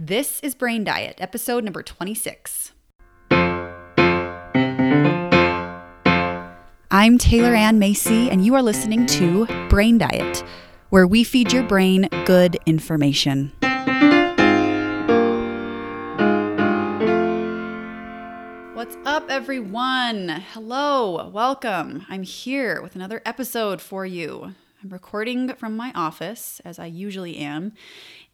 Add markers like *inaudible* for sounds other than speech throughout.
This is Brain Diet, episode number 26. I'm Taylor Ann Macy, and you are listening to Brain Diet, where we feed your brain good information. What's up, everyone? Hello, welcome. I'm here with another episode for you. I'm recording from my office, as I usually am.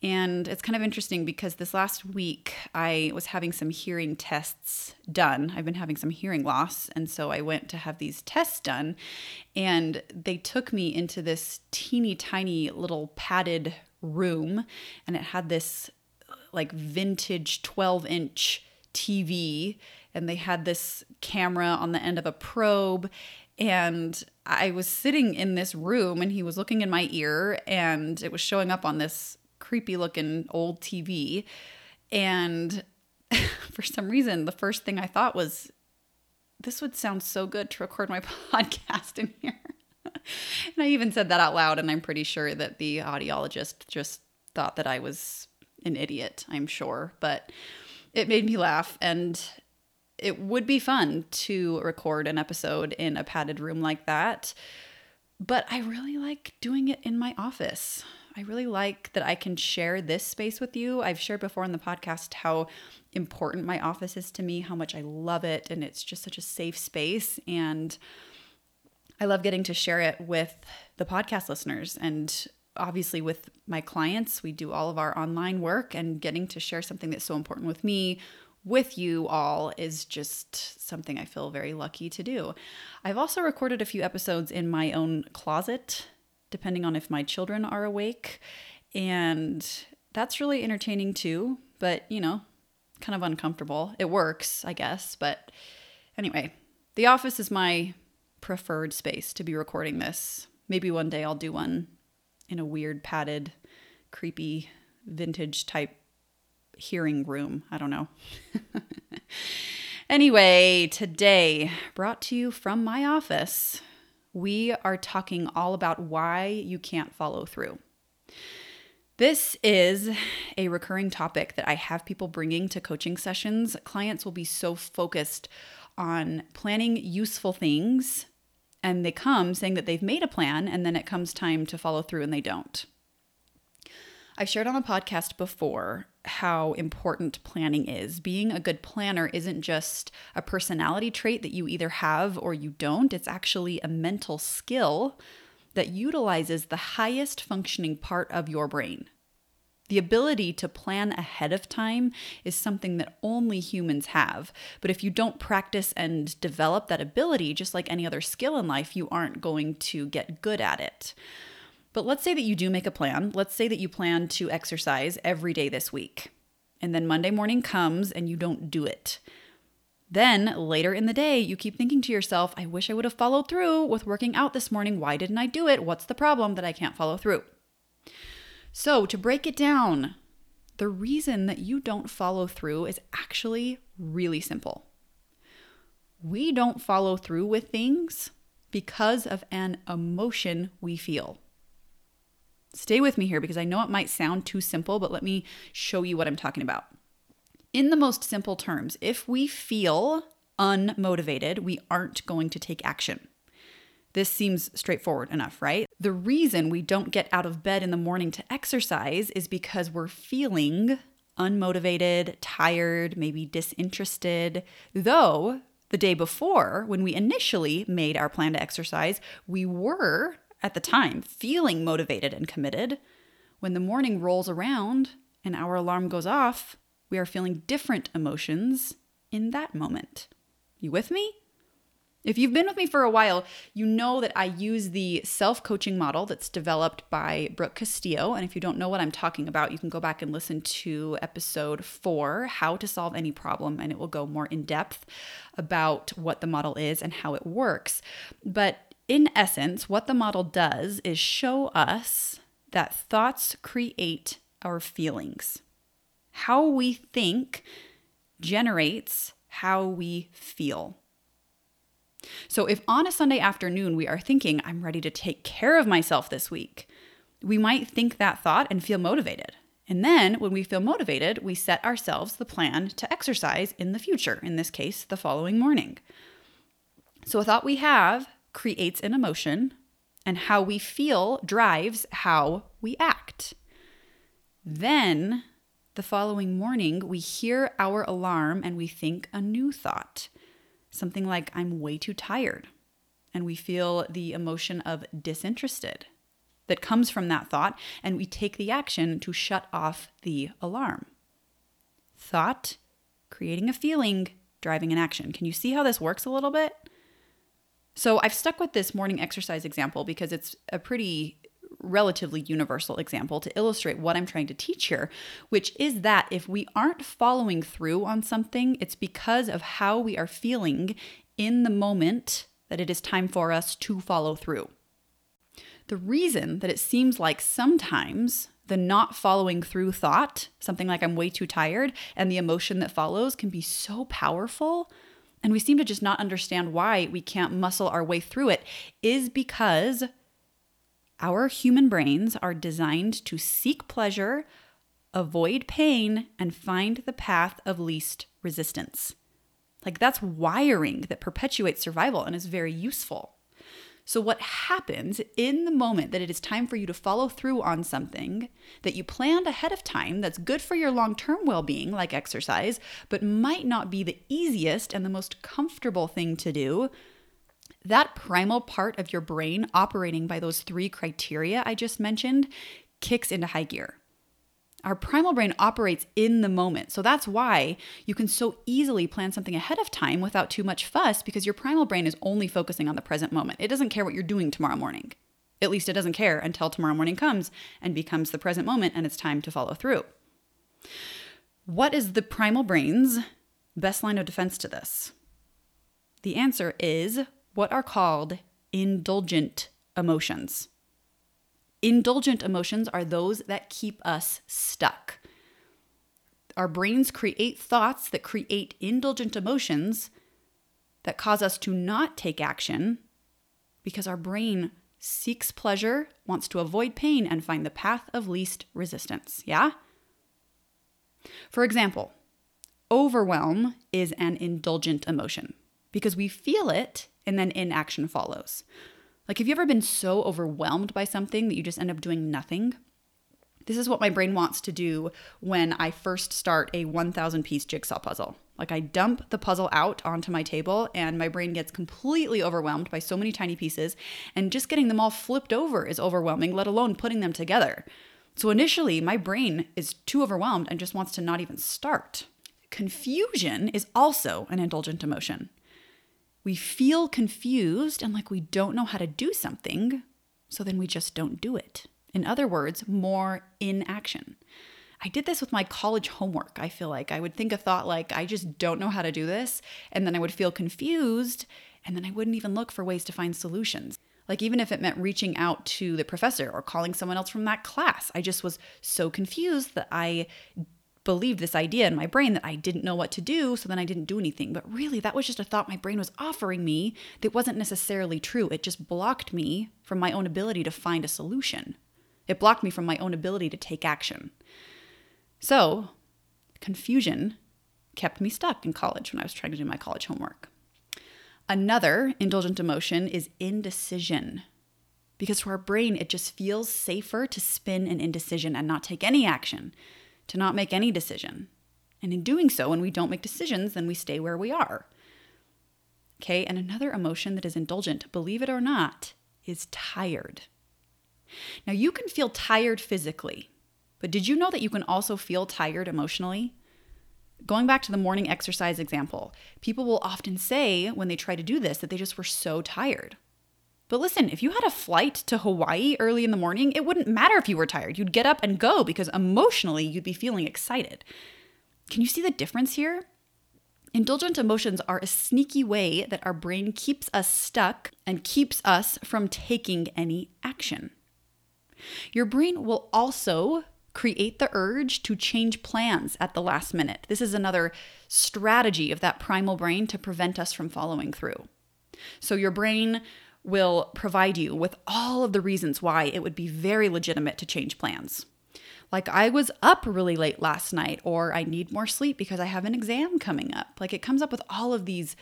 And it's kind of interesting because this last week I was having some hearing tests done. I've been having some hearing loss. And so I went to have these tests done. And they took me into this teeny tiny little padded room. And it had this like vintage 12 inch TV. And they had this camera on the end of a probe and I was sitting in this room and he was looking in my ear and it was showing up on this creepy looking old TV. And *laughs* for some reason, the first thing I thought was, this would sound so good to record my *laughs* podcast in here. *laughs* and I even said that out loud, and I'm pretty sure that the audiologist just thought that I was an idiot, I'm sure. But it made me laugh. And it would be fun to record an episode in a padded room like that. But I really like doing it in my office. I really like that I can share this space with you. I've shared before in the podcast how important my office is to me, how much I love it, and it's just such a safe space. And I love getting to share it with the podcast listeners and obviously with my clients. We do all of our online work, and getting to share something that's so important with me with you all is just something I feel very lucky to do. I've also recorded a few episodes in my own closet, depending on if my children are awake. And that's really entertaining too, but you know, kind of uncomfortable. It works, I guess. But anyway, the office is my preferred space to be recording this. Maybe one day I'll do one in a weird, padded, creepy, vintage type hearing room. I don't know. *laughs* anyway, today, brought to you from my office, we are talking all about why you can't follow through. This is a recurring topic that I have people bringing to coaching sessions. Clients will be so focused on planning useful things, and they come saying that they've made a plan, and then it comes time to follow through and they don't. I've shared on the podcast before how important planning is. Being a good planner isn't just a personality trait that you either have or you don't, it's actually a mental skill that utilizes the highest functioning part of your brain. The ability to plan ahead of time is something that only humans have. But if you don't practice and develop that ability, just like any other skill in life, you aren't going to get good at it. But let's say that you do make a plan. Let's say that you plan to exercise every day this week. And then Monday morning comes and you don't do it. Then later in the day, you keep thinking to yourself, I wish I would have followed through with working out this morning. Why didn't I do it? What's the problem that I can't follow through? So, to break it down, the reason that you don't follow through is actually really simple. We don't follow through with things because of an emotion we feel. Stay with me here because I know it might sound too simple, but let me show you what I'm talking about. In the most simple terms, if we feel unmotivated, we aren't going to take action. This seems straightforward enough, right? The reason we don't get out of bed in the morning to exercise is because we're feeling unmotivated, tired, maybe disinterested. Though the day before, when we initially made our plan to exercise, we were at the time, feeling motivated and committed. When the morning rolls around and our alarm goes off, we are feeling different emotions in that moment. You with me? If you've been with me for a while, you know that I use the self coaching model that's developed by Brooke Castillo. And if you don't know what I'm talking about, you can go back and listen to episode four, How to Solve Any Problem, and it will go more in depth about what the model is and how it works. But in essence, what the model does is show us that thoughts create our feelings. How we think generates how we feel. So, if on a Sunday afternoon we are thinking, I'm ready to take care of myself this week, we might think that thought and feel motivated. And then when we feel motivated, we set ourselves the plan to exercise in the future, in this case, the following morning. So a thought we have creates an emotion, and how we feel drives how we act. Then the following morning, we hear our alarm and we think a new thought, something like, I'm way too tired. And we feel the emotion of disinterested that comes from that thought, and we take the action to shut off the alarm. Thought, creating a feeling, driving an action. Can you see how this works a little bit? So I've stuck with this morning exercise example because it's a pretty relatively universal example to illustrate what I'm trying to teach here, which is that if we aren't following through on something, it's because of how we are feeling in the moment that it is time for us to follow through. The reason that it seems like sometimes the not following through thought, something like I'm way too tired, and the emotion that follows can be so powerful, and we seem to just not understand why we can't muscle our way through it, is because our human brains are designed to seek pleasure, avoid pain, and find the path of least resistance. Like that's wiring that perpetuates survival and is very useful. So, what happens in the moment that it is time for you to follow through on something that you planned ahead of time that's good for your long term well being, like exercise, but might not be the easiest and the most comfortable thing to do? That primal part of your brain operating by those three criteria I just mentioned kicks into high gear. Our primal brain operates in the moment. So that's why you can so easily plan something ahead of time without too much fuss because your primal brain is only focusing on the present moment. It doesn't care what you're doing tomorrow morning. At least it doesn't care until tomorrow morning comes and becomes the present moment and it's time to follow through. What is the primal brain's best line of defense to this? The answer is what are called indulgent emotions. Indulgent emotions are those that keep us stuck. Our brains create thoughts that create indulgent emotions that cause us to not take action because our brain seeks pleasure, wants to avoid pain, and find the path of least resistance. Yeah? For example, overwhelm is an indulgent emotion because we feel it and then inaction follows. Like, have you ever been so overwhelmed by something that you just end up doing nothing? This is what my brain wants to do when I first start a 1000 piece jigsaw puzzle. Like, I dump the puzzle out onto my table, and my brain gets completely overwhelmed by so many tiny pieces, and just getting them all flipped over is overwhelming, let alone putting them together. So, initially, my brain is too overwhelmed and just wants to not even start. Confusion is also an indulgent emotion we feel confused and like we don't know how to do something, so then we just don't do it. In other words, more inaction. I did this with my college homework. I feel like I would think a thought like, I just don't know how to do this. And then I would feel confused. And then I wouldn't even look for ways to find solutions. Like, even if it meant reaching out to the professor or calling someone else from that class, I just was so confused that I believed this idea in my brain that I didn't know what to do, so then I didn't do anything. But really, that was just a thought my brain was offering me that wasn't necessarily true. It just blocked me from my own ability to find a solution. It blocked me from my own ability to take action. So, confusion kept me stuck in college when I was trying to do my college homework. Another indulgent emotion is indecision. Because to our brain, it just feels safer to spin an indecision and not take any action to not make any decision. And in doing so, when we don't make decisions, then we stay where we are. Okay, and another emotion that is indulgent, believe it or not, is tired. Now, you can feel tired physically, but did you know that you can also feel tired emotionally? Going back to the morning exercise example, people will often say when they try to do this that they just were so tired. But listen, if you had a flight to Hawaii early in the morning, it wouldn't matter if you were tired. You'd get up and go because emotionally you'd be feeling excited. Can you see the difference here? Indulgent emotions are a sneaky way that our brain keeps us stuck and keeps us from taking any action. Your brain will also create the urge to change plans at the last minute. This is another strategy of that primal brain to prevent us from following through. So, your brain will provide you with all of the reasons why it would be very legitimate to change plans. Like, I was up really late last night, or I need more sleep because I have an exam coming up. Like, it comes up with all of these,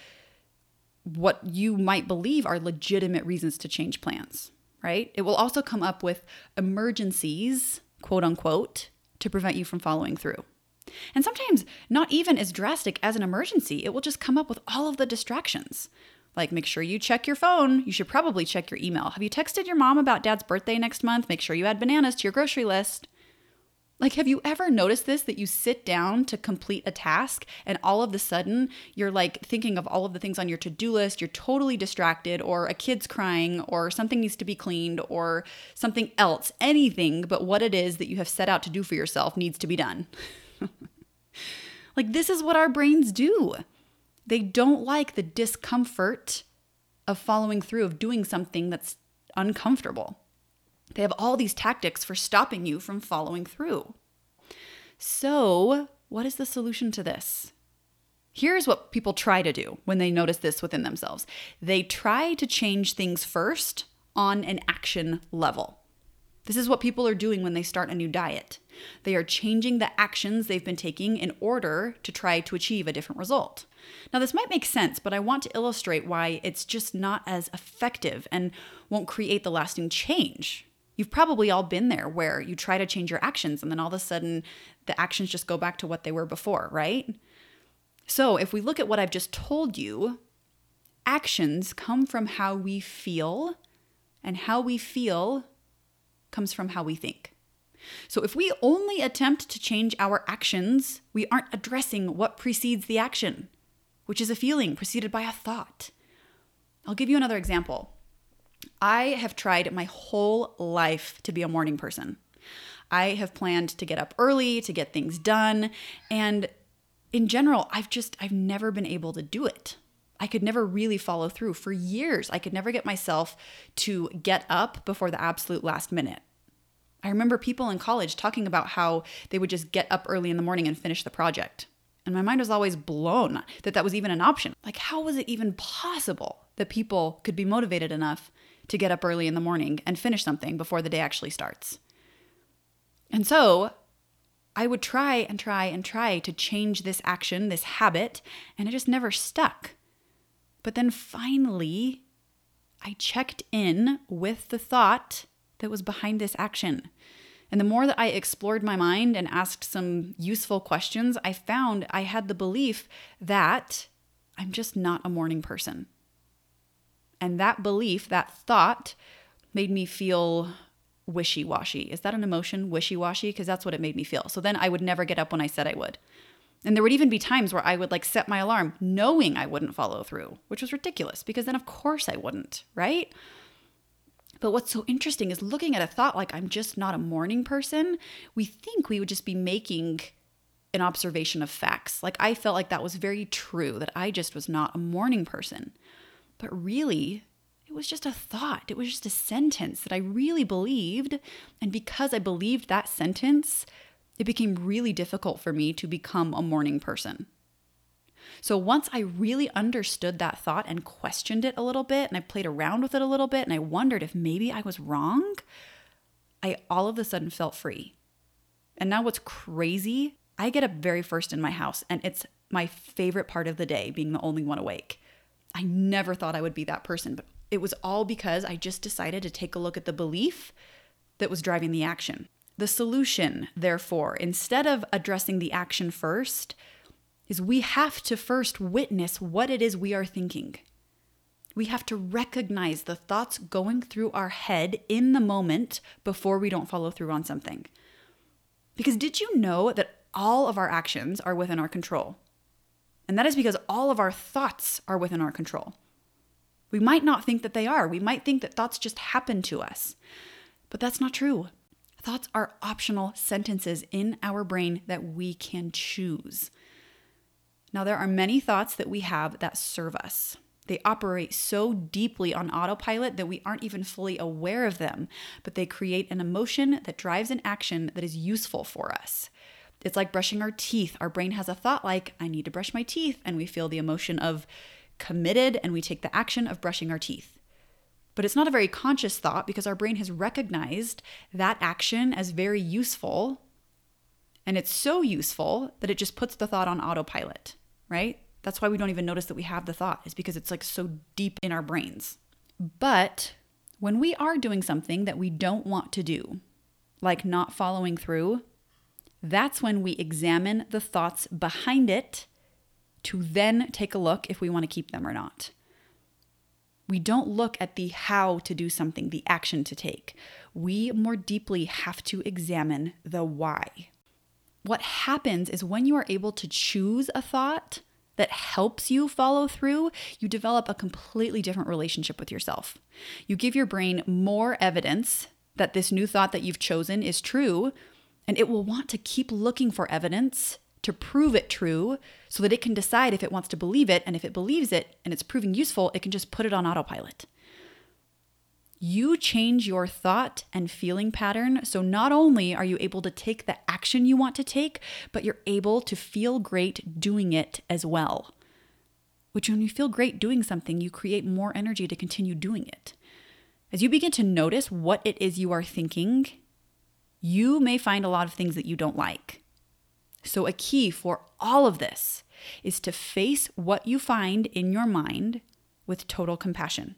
what you might believe are legitimate reasons to change plans, right? It will also come up with emergencies, quote unquote, to prevent you from following through. And sometimes, not even as drastic as an emergency, it will just come up with all of the distractions. Like, make sure you check your phone. You should probably check your email. Have you texted your mom about dad's birthday next month? Make sure you add bananas to your grocery list. Like, have you ever noticed this that you sit down to complete a task and all of the sudden you're like thinking of all of the things on your to do list? You're totally distracted, or a kid's crying, or something needs to be cleaned, or something else. Anything but what it is that you have set out to do for yourself needs to be done. *laughs* like, this is what our brains do. They don't like the discomfort of following through, of doing something that's uncomfortable. They have all these tactics for stopping you from following through. So, what is the solution to this? Here's what people try to do when they notice this within themselves they try to change things first on an action level. This is what people are doing when they start a new diet. They are changing the actions they've been taking in order to try to achieve a different result. Now, this might make sense, but I want to illustrate why it's just not as effective and won't create the lasting change. You've probably all been there where you try to change your actions and then all of a sudden the actions just go back to what they were before, right? So, if we look at what I've just told you, actions come from how we feel, and how we feel comes from how we think. So if we only attempt to change our actions, we aren't addressing what precedes the action, which is a feeling preceded by a thought. I'll give you another example. I have tried my whole life to be a morning person. I have planned to get up early, to get things done, and in general, I've just I've never been able to do it. I could never really follow through for years. I could never get myself to get up before the absolute last minute. I remember people in college talking about how they would just get up early in the morning and finish the project. And my mind was always blown that that was even an option. Like, how was it even possible that people could be motivated enough to get up early in the morning and finish something before the day actually starts? And so I would try and try and try to change this action, this habit, and it just never stuck. But then finally, I checked in with the thought that was behind this action. And the more that I explored my mind and asked some useful questions, I found I had the belief that I'm just not a morning person. And that belief, that thought, made me feel wishy washy. Is that an emotion, wishy washy? Because that's what it made me feel. So then I would never get up when I said I would. And there would even be times where I would like set my alarm knowing I wouldn't follow through, which was ridiculous because then of course I wouldn't, right? But what's so interesting is looking at a thought like I'm just not a morning person, we think we would just be making an observation of facts. Like I felt like that was very true, that I just was not a morning person. But really, it was just a thought. It was just a sentence that I really believed. And because I believed that sentence, it became really difficult for me to become a morning person. So once I really understood that thought and questioned it a little bit, and I played around with it a little bit, and I wondered if maybe I was wrong, I all of a sudden felt free. And now what's crazy, I get up very first in my house, and it's my favorite part of the day being the only one awake. I never thought I would be that person, but it was all because I just decided to take a look at the belief that was driving the action. The solution, therefore, instead of addressing the action first, is we have to first witness what it is we are thinking. We have to recognize the thoughts going through our head in the moment before we don't follow through on something. Because did you know that all of our actions are within our control? And that is because all of our thoughts are within our control. We might not think that they are. We might think that thoughts just happen to us. But that's not true. Thoughts are optional sentences in our brain that we can choose. Now, there are many thoughts that we have that serve us. They operate so deeply on autopilot that we aren't even fully aware of them, but they create an emotion that drives an action that is useful for us. It's like brushing our teeth. Our brain has a thought like, I need to brush my teeth, and we feel the emotion of committed and we take the action of brushing our teeth. But it's not a very conscious thought because our brain has recognized that action as very useful And it's so useful that it just puts the thought on autopilot, right? That's why we don't even notice that we have the thought, is because it's like so deep in our brains. But when we are doing something that we don't want to do, like not following through, that's when we examine the thoughts behind it to then take a look if we want to keep them or not. We don't look at the how to do something, the action to take. We more deeply have to examine the why. What happens is when you are able to choose a thought that helps you follow through, you develop a completely different relationship with yourself. You give your brain more evidence that this new thought that you've chosen is true, and it will want to keep looking for evidence to prove it true so that it can decide if it wants to believe it. And if it believes it and it's proving useful, it can just put it on autopilot. You change your thought and feeling pattern. So not only are you able to take the action you want to take, but you're able to feel great doing it as well. Which, when you feel great doing something, you create more energy to continue doing it. As you begin to notice what it is you are thinking, you may find a lot of things that you don't like. So, a key for all of this is to face what you find in your mind with total compassion.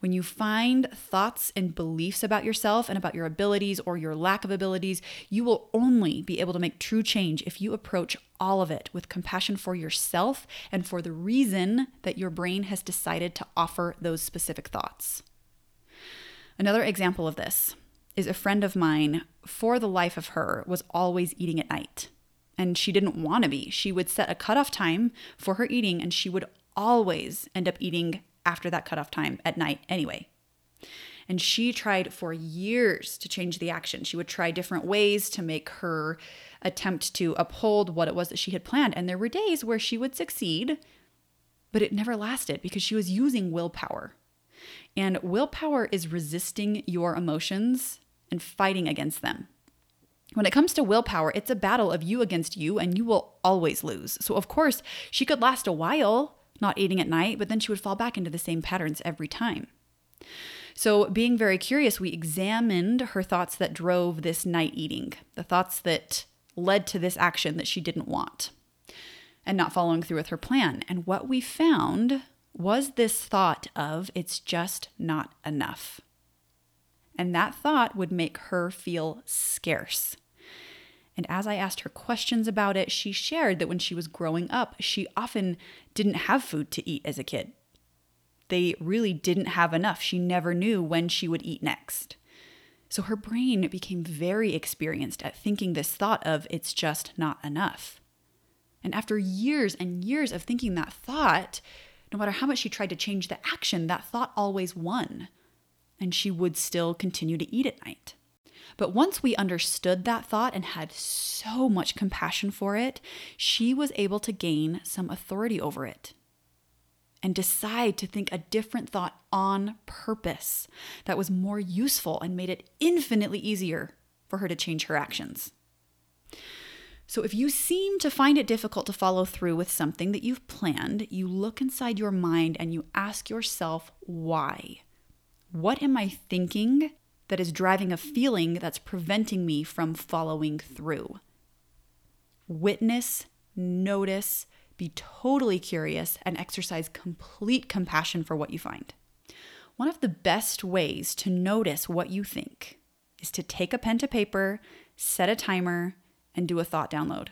When you find thoughts and beliefs about yourself and about your abilities or your lack of abilities, you will only be able to make true change if you approach all of it with compassion for yourself and for the reason that your brain has decided to offer those specific thoughts. Another example of this is a friend of mine, for the life of her, was always eating at night. And she didn't want to be. She would set a cutoff time for her eating, and she would always end up eating after that cutoff time at night anyway. And she tried for years to change the action. She would try different ways to make her attempt to uphold what it was that she had planned. And there were days where she would succeed, but it never lasted because she was using willpower. And willpower is resisting your emotions and fighting against them. When it comes to willpower, it's a battle of you against you, and you will always lose. So, of course, she could last a while not eating at night, but then she would fall back into the same patterns every time. So, being very curious, we examined her thoughts that drove this night eating, the thoughts that led to this action that she didn't want, and not following through with her plan. And what we found was this thought of, it's just not enough. And that thought would make her feel scarce. And as I asked her questions about it, she shared that when she was growing up, she often didn't have food to eat as a kid. They really didn't have enough. She never knew when she would eat next. So her brain became very experienced at thinking this thought of it's just not enough. And after years and years of thinking that thought, no matter how much she tried to change the action, that thought always won and she would still continue to eat at night. But once we understood that thought and had so much compassion for it, she was able to gain some authority over it and decide to think a different thought on purpose that was more useful and made it infinitely easier for her to change her actions. So, if you seem to find it difficult to follow through with something that you've planned, you look inside your mind and you ask yourself why. What am I thinking that is driving a feeling that's preventing me from following through? Witness, notice, be totally curious, and exercise complete compassion for what you find. One of the best ways to notice what you think is to take a pen to paper, set a timer, and do a thought download.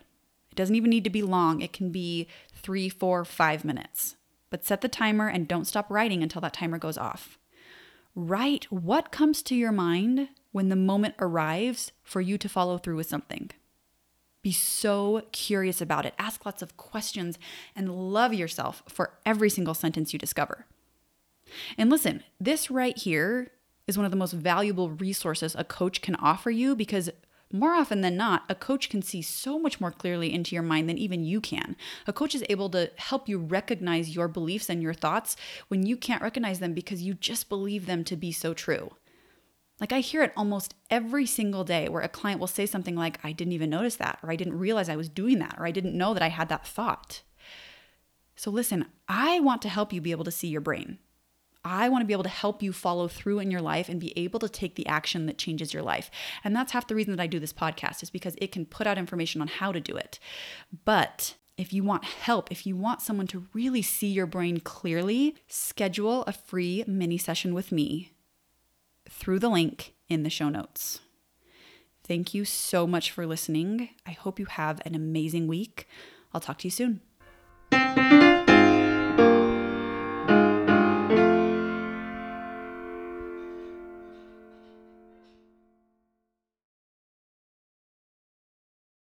It doesn't even need to be long, it can be three, four, five minutes. But set the timer and don't stop writing until that timer goes off. Write what comes to your mind when the moment arrives for you to follow through with something. Be so curious about it. Ask lots of questions and love yourself for every single sentence you discover. And listen, this right here is one of the most valuable resources a coach can offer you because more often than not, a coach can see so much more clearly into your mind than even you can. A coach is able to help you recognize your beliefs and your thoughts when you can't recognize them because you just believe them to be so true. Like I hear it almost every single day where a client will say something like, I didn't even notice that, or I didn't realize I was doing that, or I didn't know that I had that thought. So listen, I want to help you be able to see your brain. I want to be able to help you follow through in your life and be able to take the action that changes your life. And that's half the reason that I do this podcast is because it can put out information on how to do it. But if you want help, if you want someone to really see your brain clearly, schedule a free mini session with me through the link in the show notes. Thank you so much for listening. I hope you have an amazing week. I'll talk to you soon.